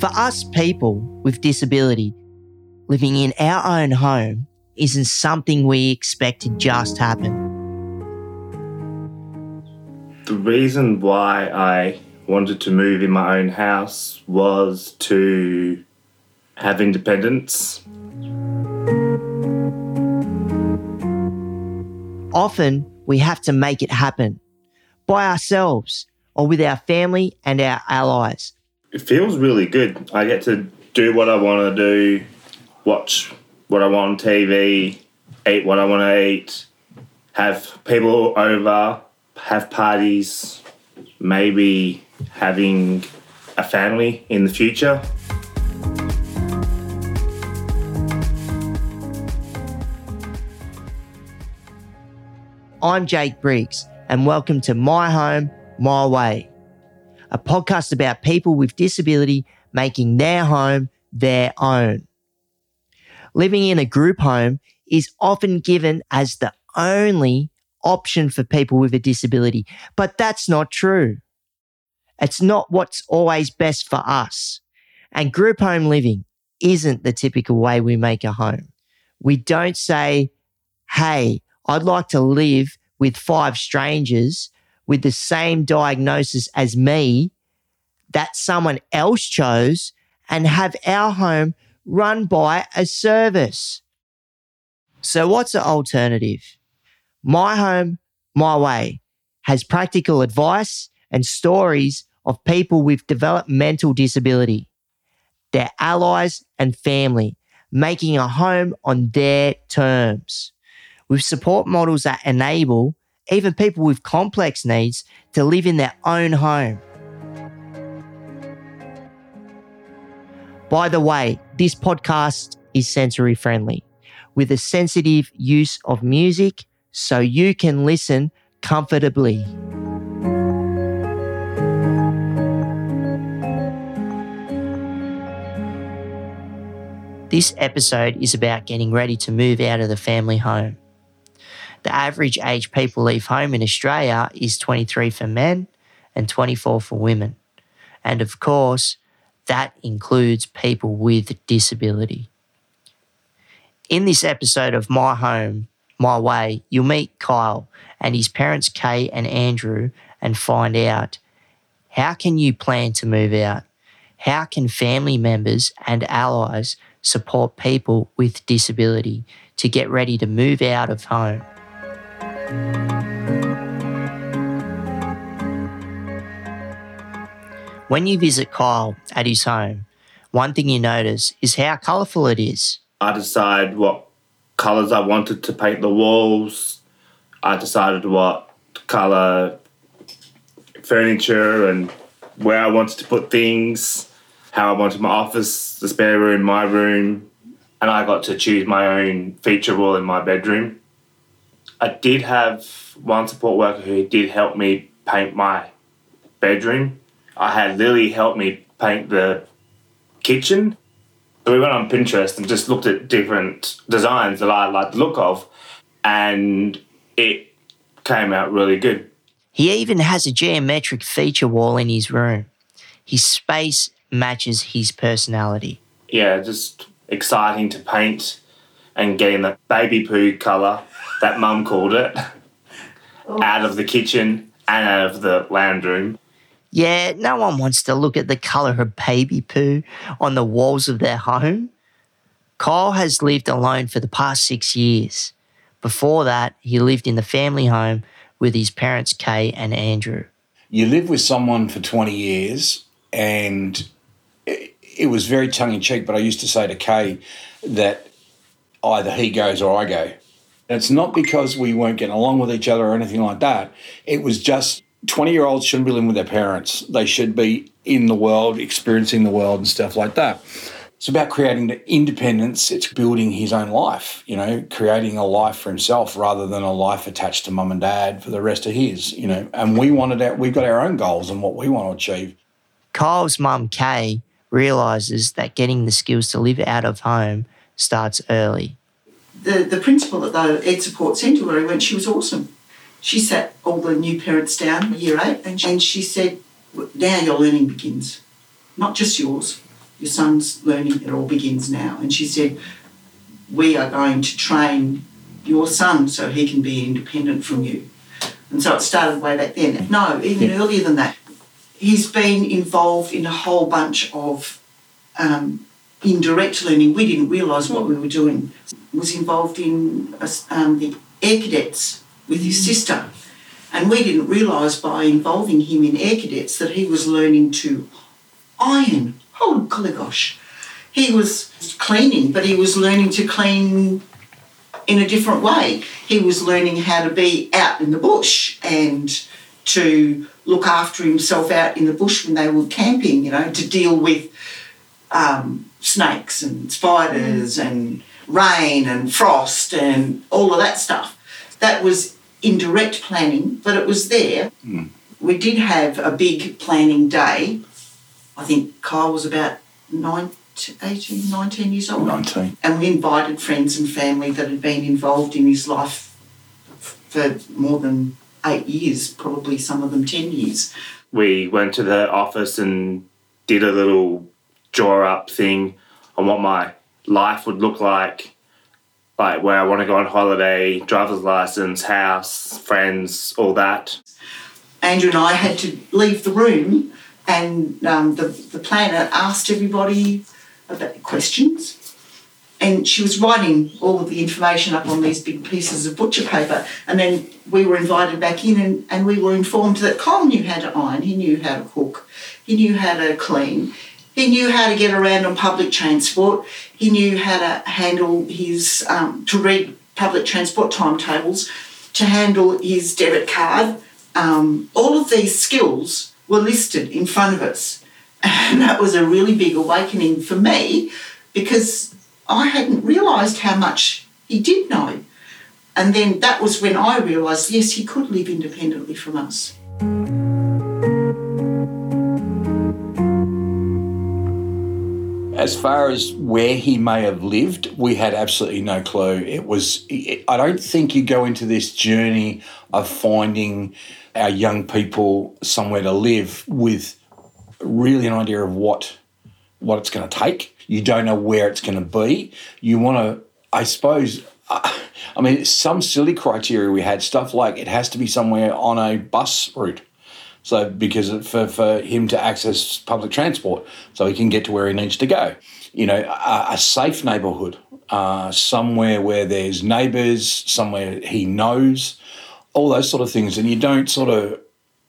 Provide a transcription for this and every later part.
For us people with disability, living in our own home isn't something we expect to just happen. The reason why I wanted to move in my own house was to have independence. Often we have to make it happen by ourselves or with our family and our allies. It feels really good. I get to do what I want to do, watch what I want on TV, eat what I want to eat, have people over, have parties, maybe having a family in the future. I'm Jake Briggs, and welcome to My Home, My Way, a podcast about people with disability making their home their own. Living in a group home is often given as the only option for people with a disability, but that's not true. It's not what's always best for us. And group home living isn't the typical way we make a home. We don't say, Hey, I'd like to live with five strangers with the same diagnosis as me that someone else chose and have our home run by a service. So, what's the alternative? My Home, My Way has practical advice and stories of people with developmental disability, their allies and family, making a home on their terms with support models that enable even people with complex needs to live in their own home. By the way, this podcast is sensory friendly with a sensitive use of music so you can listen comfortably. This episode is about getting ready to move out of the family home. The average age people leave home in Australia is 23 for men and 24 for women. And of course, that includes people with disability. In this episode of My Home, My Way, you'll meet Kyal and his parents, Kay and Andrew, and find out how can you plan to move out? How can family members and allies support people with disability to get ready to move out of home? When you visit Kyal at his home, one thing you notice is how colourful it is. I decided what colours I wanted to paint the walls. I decided what colour furniture and where I wanted to put things, how I wanted my office, the spare room, my room, and I got to choose my own feature wall in my bedroom. I did have one support worker who did help me paint my bedroom. I had Lily help me paint the kitchen. So we went on Pinterest and just looked at different designs that I liked the look of, and it came out really good. He even has a geometric feature wall in his room. His space matches his personality. Yeah, just exciting to paint and getting that baby poo colour that mum called it oh. out of the kitchen and out of the lounge room. Yeah, no one wants to look at the colour of baby poo on the walls of their home. Kyal has lived alone for the past six years. Before that, he lived in the family home with his parents, Kay and Andrew. You live with someone for 20 years, and it, it was very tongue in cheek, but I used to say to Kay that either he goes or I go. It's not because we weren't getting along with each other or anything like that. It was just 20 year olds shouldn't be living with their parents. They should be in the world, experiencing the world and stuff like that. It's about creating the independence. It's building his own life, you know, creating a life for himself rather than a life attached to mum and dad for the rest of his, you know. And we wanted our, we've got our own goals and what we want to achieve. Kyal's mum, Kay, realizes that getting the skills to live out of home starts early the, the principal at the Ed Support Centre where I went, she was awesome. She sat all the new parents down, year eight, and she, and she said, now your learning begins. Not just yours, your son's learning, it all begins now. And she said, we are going to train your son so he can be independent from you. And so it started way back then. No, even earlier than that. He's been involved in a whole bunch of um, indirect learning. We didn't realise what we were doing. Was involved in um, the air cadets with his sister. And we didn't realise by involving him in air cadets that he was learning to iron. Oh, golly gosh. He was cleaning, but he was learning to clean in a different way. He was learning how to be out in the bush and to look after himself out in the bush when they were camping, you know, to deal with um, snakes and spiders and rain and frost and all of that stuff. That was indirect planning, but it was there. Mm. We did have a big planning day. I think Kyal was about 19, 18, 19 years old. 19. And we invited friends and family that had been involved in his life for more than eight years, probably some of them 10 years. We went to the office and did a little draw up thing on what my life would look like like where I want to go on holiday, driver's license, house, friends, all that. Andrew and I had to leave the room, and um, the, the planner asked everybody about questions. And she was writing all of the information up on these big pieces of butcher paper. And then we were invited back in, and, and we were informed that Kyal knew how to iron, he knew how to cook, he knew how to clean, he knew how to get around on public transport. He knew how to handle his, um, to read public transport timetables, to handle his debit card. Um, all of these skills were listed in front of us. And that was a really big awakening for me because I hadn't realised how much he did know. And then that was when I realised, yes, he could live independently from us. As far as where he may have lived, we had absolutely no clue. It was, I don't think you go into this journey of finding our young people somewhere to live with really an idea of what what it's going to take. You don't know where it's going to be. You want to, I suppose, I mean, some silly criteria we had stuff like it has to be somewhere on a bus route. So because for, for him to access public transport, so he can get to where he needs to go. You know, a, a safe neighbourhood, uh, somewhere where there's neighbours, somewhere he knows, all those sort of things. And you don't sort of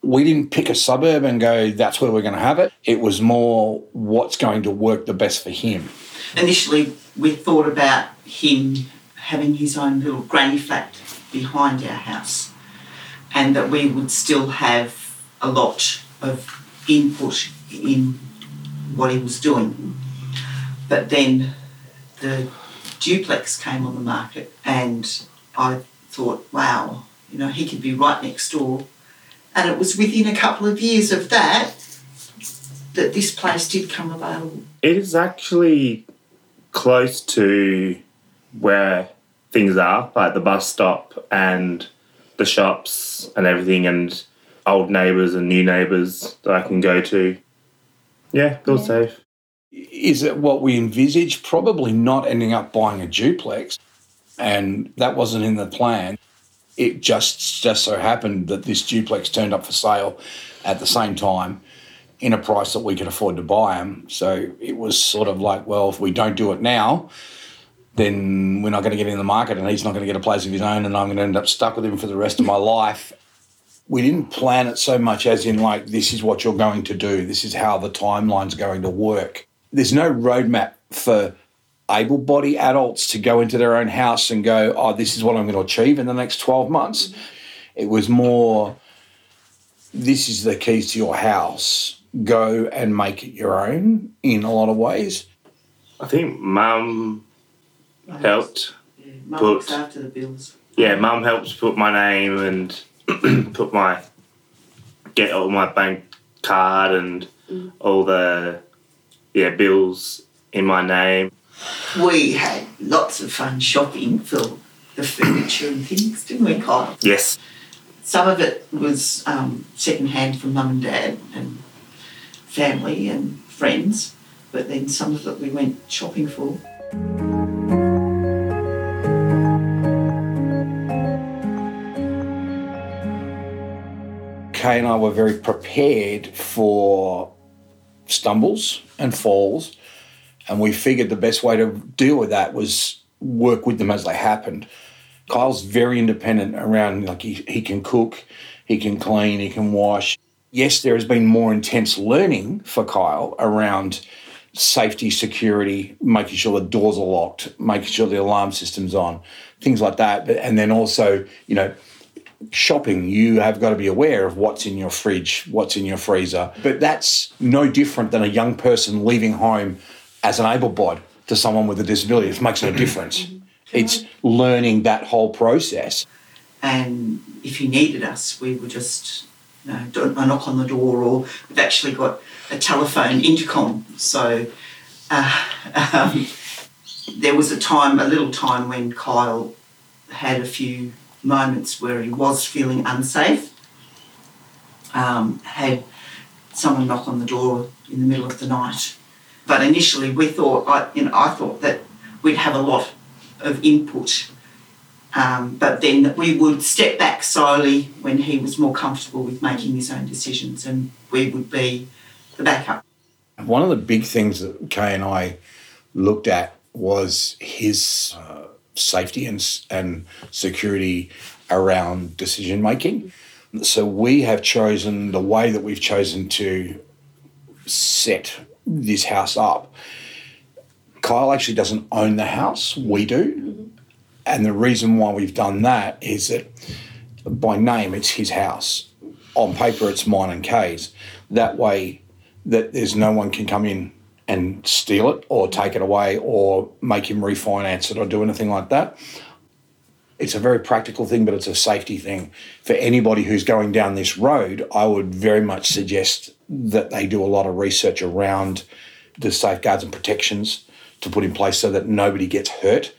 we didn't pick a suburb and go, that's where we're going to have it. It was more what's going to work the best for him. Initially, we thought about him having his own little granny flat behind our house and that we would still have a lot of input in what he was doing. But then the duplex came on the market, and I thought, wow, you know, he could be right next door. And it was within a couple of years of that that this place did come available. It is actually close to where things are, like the bus stop and the shops and everything, and old neighbours and new neighbours that I can go to. Yeah, feel yeah. safe. Is it what we envisaged? Probably not ending up buying a duplex, and that wasn't in the plan. It just just so happened that this duplex turned up for sale at the same time in a price that we could afford to buy them. So it was sort of like, well, if we don't do it now, then we're not going to get in the market and he's not going to get a place of his own and I'm going to end up stuck with him for the rest of my life we didn't plan it so much as in like this is what you're going to do this is how the timeline's going to work. There's no roadmap for able-bodied adults to go into their own house and go oh this is what i'm going to achieve in the next 12 months. It was more this is the keys to your house. Go and make it your own in a lot of ways. I think mum helped yeah, mum put after the bills. Yeah mum helped put my name and put my get all my bank card and mm. all the yeah bills in my name. We had lots of fun shopping for the furniture and things, didn't we, Kyal? Yes. Some of it was um, second hand from mum and dad and family and friends, but then some of it we went shopping for. Kay and I were very prepared for stumbles and falls, and we figured the best way to deal with that was work with them as they happened. Kyal's very independent around, like, he, he can cook, he can clean, he can wash. Yes, there has been more intense learning for Kyal around safety, security, making sure the doors are locked, making sure the alarm system's on, things like that. But, and then also, you know, shopping, you have got to be aware of what's in your fridge, what's in your freezer. But that's no different than a young person leaving home as an able bod to someone with a disability. It makes no difference. It's learning that whole process. And if he needed us, we would just you know, a knock on the door, or we've actually got a telephone intercom. So uh, um, there was a time, a little time, when Kyal had a few moments where he was feeling unsafe. Um, had someone knock on the door in the middle of the night. But initially, we thought, I, you know, I thought that we'd have a lot of input, um, but then that we would step back slowly when he was more comfortable with making his own decisions, and we would be the backup. One of the big things that Kay and I looked at was his uh, safety and, and security around decision making. So we have chosen the way that we've chosen to set this house up. Kyal actually doesn't own the house, we do. Mm-hmm. And the reason why we've done that is that by name it's his house. On paper it's mine and Kay's. That way that there's no one can come in and steal it or take it away or make him refinance it or do anything like that. It's a very practical thing, but it's a safety thing. For anybody who's going down this road, I would very much suggest that they do a lot of research around the safeguards and protections to put in place so that nobody gets hurt,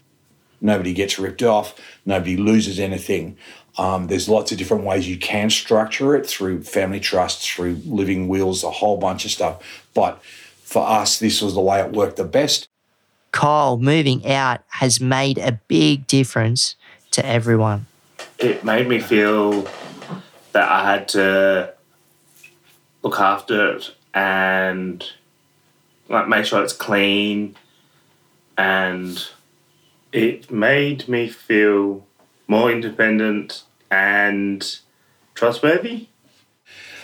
nobody gets ripped off, nobody loses anything. Um, there's lots of different ways you can structure it through family trusts, through living wills, a whole bunch of stuff. But for us, this was the way it worked the best. Kyal moving out has made a big difference to everyone. It made me feel that I had to look after it and like make sure it's clean and it made me feel more independent and trustworthy.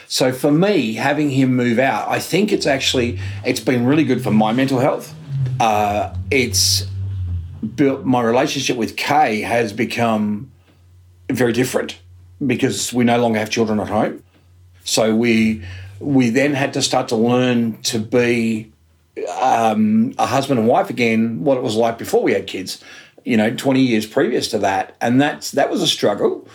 So for me, having him move out, I think it's actually it's been really good for my mental health. Uh, it's built my relationship with Kay has become very different because we no longer have children at home. So we we then had to start to learn to be um, a husband and wife again, what it was like before we had kids. You know, twenty years previous to that, and that's that was a struggle.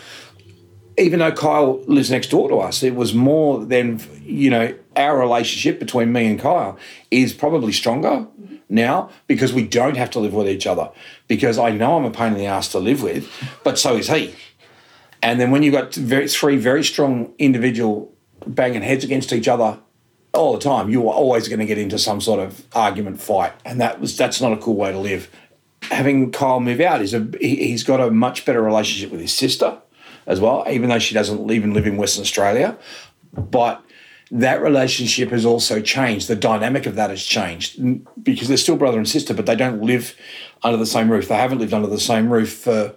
Even though Kyal lives next door to us, it was more than you know our relationship between me and Kyal is probably stronger now because we don't have to live with each other. Because I know I'm a pain in the ass to live with, but so is he. And then when you've got very, three very strong individual banging heads against each other all the time, you are always going to get into some sort of argument fight, and that was that's not a cool way to live. Having Kyal move out is a he, he's got a much better relationship with his sister as well, even though she doesn't even live in Western Australia, but that relationship has also changed. The dynamic of that has changed because they're still brother and sister, but they don't live under the same roof. They haven't lived under the same roof for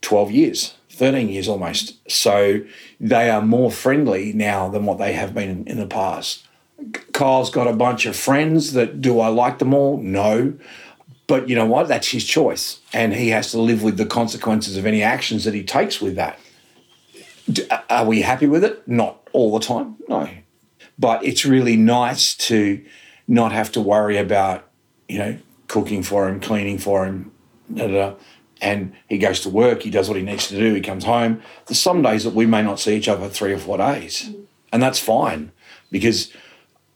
12 years, 13 years almost. So they are more friendly now than what they have been in, the past. Kyal's got a bunch of friends that do I like them all? No. But you know what? That's his choice. And he has to live with the consequences of any actions that he takes with that. Uh, are we happy with it? Not all the time. No but it's really nice to not have to worry about, you know, cooking for him, cleaning for him, da, da, da. and he goes to work, he does what he needs to do, he comes home. There's some days that we may not see each other three or four days, and that's fine because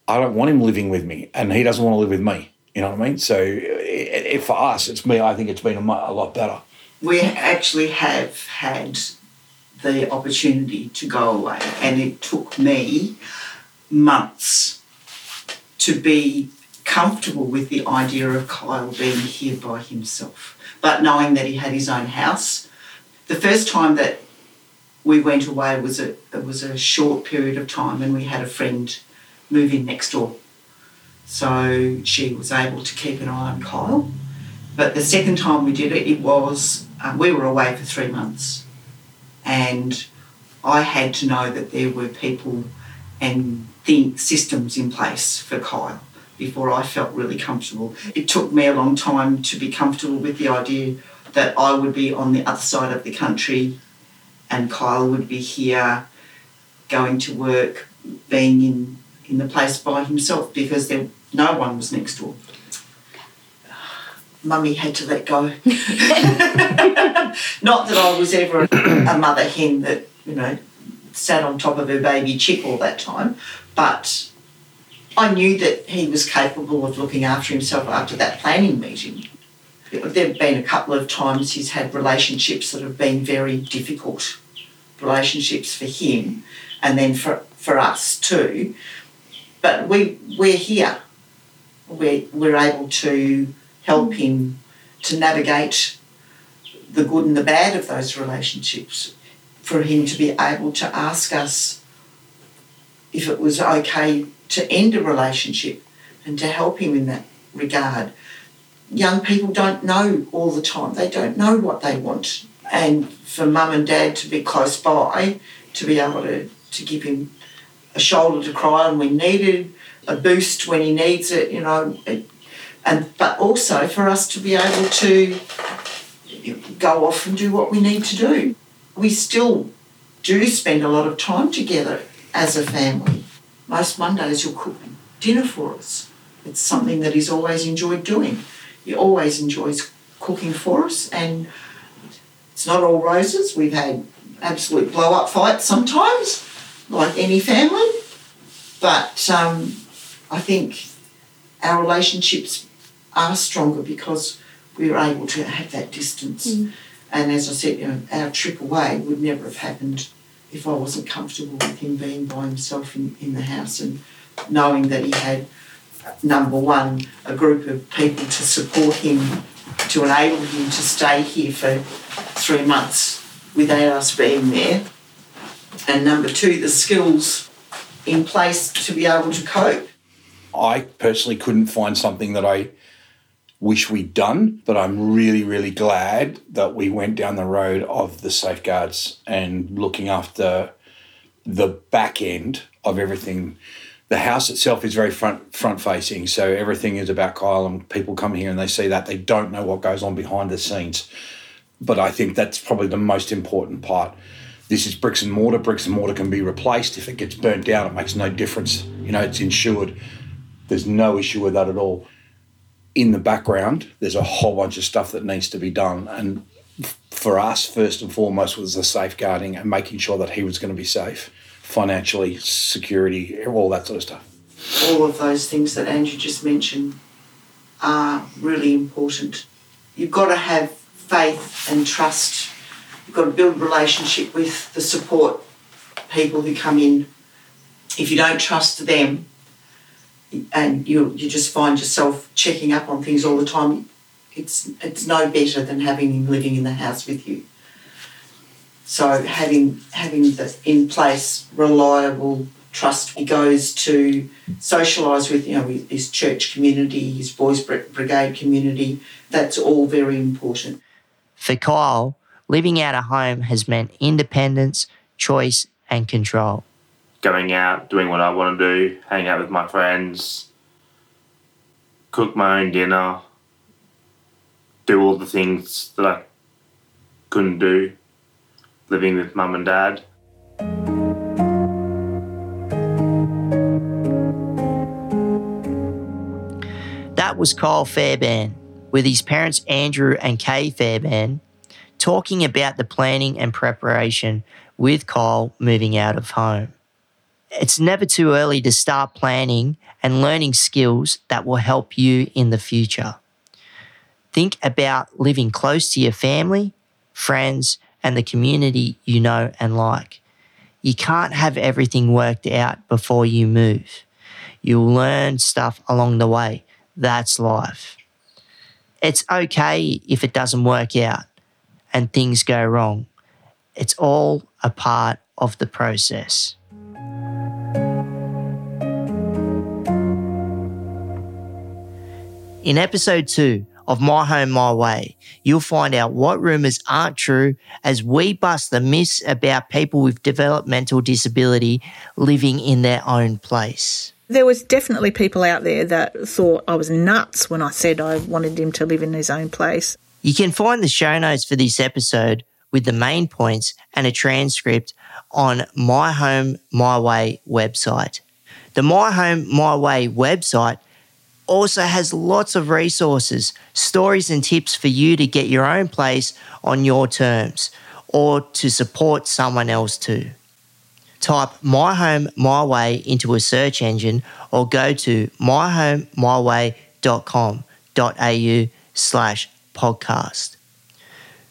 I don't want him living with me, and he doesn't want to live with me. You know what I mean? So for us, it's me. I think it's been a lot better. We actually have had the opportunity to go away, and it took me months to be comfortable with the idea of Kyal being here by himself, but knowing that he had his own house. The first time that we went away was a it was a short period of time, and we had a friend move in next door, so she was able to keep an eye on Kyal. But the second time we did it, it was uh, we were away for three months, and I had to know that there were people and systems in place for Kyal before I felt really comfortable. It took me a long time to be comfortable with the idea that I would be on the other side of the country and Kyal would be here going to work, being in, in the place by himself because there no one was next door. Mummy had to let go. Not that I was ever a mother hen that, you know, sat on top of her baby chick all that time, but I knew that he was capable of looking after himself after that planning meeting. There have been a couple of times he's had relationships that have been very difficult relationships for him and then for, for us too. But we, we're here. We're, we're able to help him to navigate the good and the bad of those relationships for him to be able to ask us if it was okay to end a relationship and to help him in that regard. Young people don't know all the time, they don't know what they want. And for mum and dad to be close by, to be able to, to give him a shoulder to cry on when needed, a boost when he needs it, you know, it, and but also for us to be able to go off and do what we need to do. We still do spend a lot of time together as a family. Most Mondays you'll cook dinner for us. It's something that he's always enjoyed doing. He always enjoys cooking for us and it's not all roses. We've had absolute blow up fights sometimes, like any family. But um, I think our relationships are stronger because we were able to have that distance. Mm. And as I said, you know, our trip away would never have happened if I wasn't comfortable with him being by himself in, in the house and knowing that he had, number one, a group of people to support him, to enable him to stay here for three months without us being there. And number two, the skills in place to be able to cope. I personally couldn't find something that I wish we'd done, but I'm really, really glad that we went down the road of the safeguards and looking after the back end of everything. The house itself is very front front facing, so everything is about Kyal. And people come here and they see that they don't know what goes on behind the scenes. But I think that's probably the most important part. This is bricks and mortar. Bricks and mortar can be replaced if it gets burnt down. It makes no difference. You know, it's insured. There's no issue with that at all in the background, there's a whole bunch of stuff that needs to be done. And for us, first and foremost, was the safeguarding and making sure that he was going to be safe financially, security, all that sort of stuff. All of those things that Andrew just mentioned are really important. You've got to have faith and trust. You've got to build relationship with the support people who come in. If you don't trust them, and you you just find yourself checking up on things all the time, it's it's no better than having him living in the house with you. So having having the in place reliable trust he goes to socialise with you know his church community, his boys brigade community. That's all very important. For Kyal, living out of home has meant independence, choice, and control going out, doing what I want to do, hang out with my friends, cook my own dinner, do all the things that I couldn't do living with mum and dad. That was Kyal Fairbairn with his parents Andrew and Kay Fairbairn talking about the planning and preparation with Kyal moving out of home it's never too early to start planning and learning skills that will help you in the future. Think about living close to your family, friends, and the community you know and like. You can't have everything worked out before you move. You'll learn stuff along the way That's life. It's okay if it doesn't work out and things go wrong. It's all a part of the process. In episode two of My Home, My Way, you'll find out what rumours aren't true as we bust the myths about people with developmental disability living in their own place. There was definitely people out there that thought I was nuts when I said I wanted him to live in his own place. You can find the show notes for this episode with the main points and a transcript on My Home, My Way website. The My Home, My Way website also has lots of resources, stories, and tips for you to get your own place on your terms or to support someone else too. Type My Home, My Way into a search engine or go to myhomemyway.com.au slash podcast.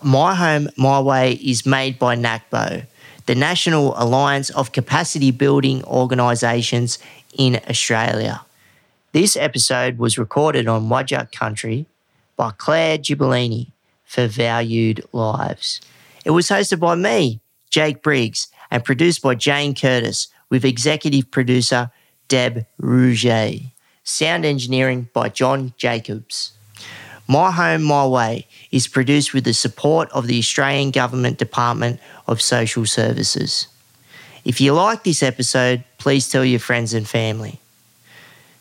My Home, My Way is made by NACBO, the National Alliance of Capacity Building Organisations in Australia. This episode was recorded on Whadjuk country by Claire Gibolini for Valued Lives. It was hosted by me, Jake Briggs, and produced by Jane Curtis with executive producer Deb Rouget. Sound engineering by John Jacobs. My Home, My Way is produced with the support of the Australian Government Department of Social Services. If you like this episode, please tell your friends and family.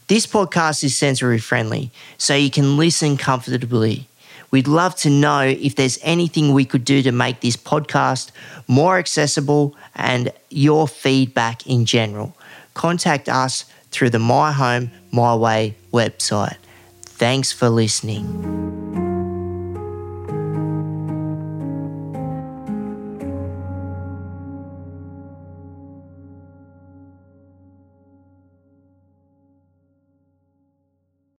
This podcast is sensory friendly, so you can listen comfortably. We'd love to know if there's anything we could do to make this podcast more accessible and your feedback in general. Contact us through the My Home, My Way website. Thanks for listening.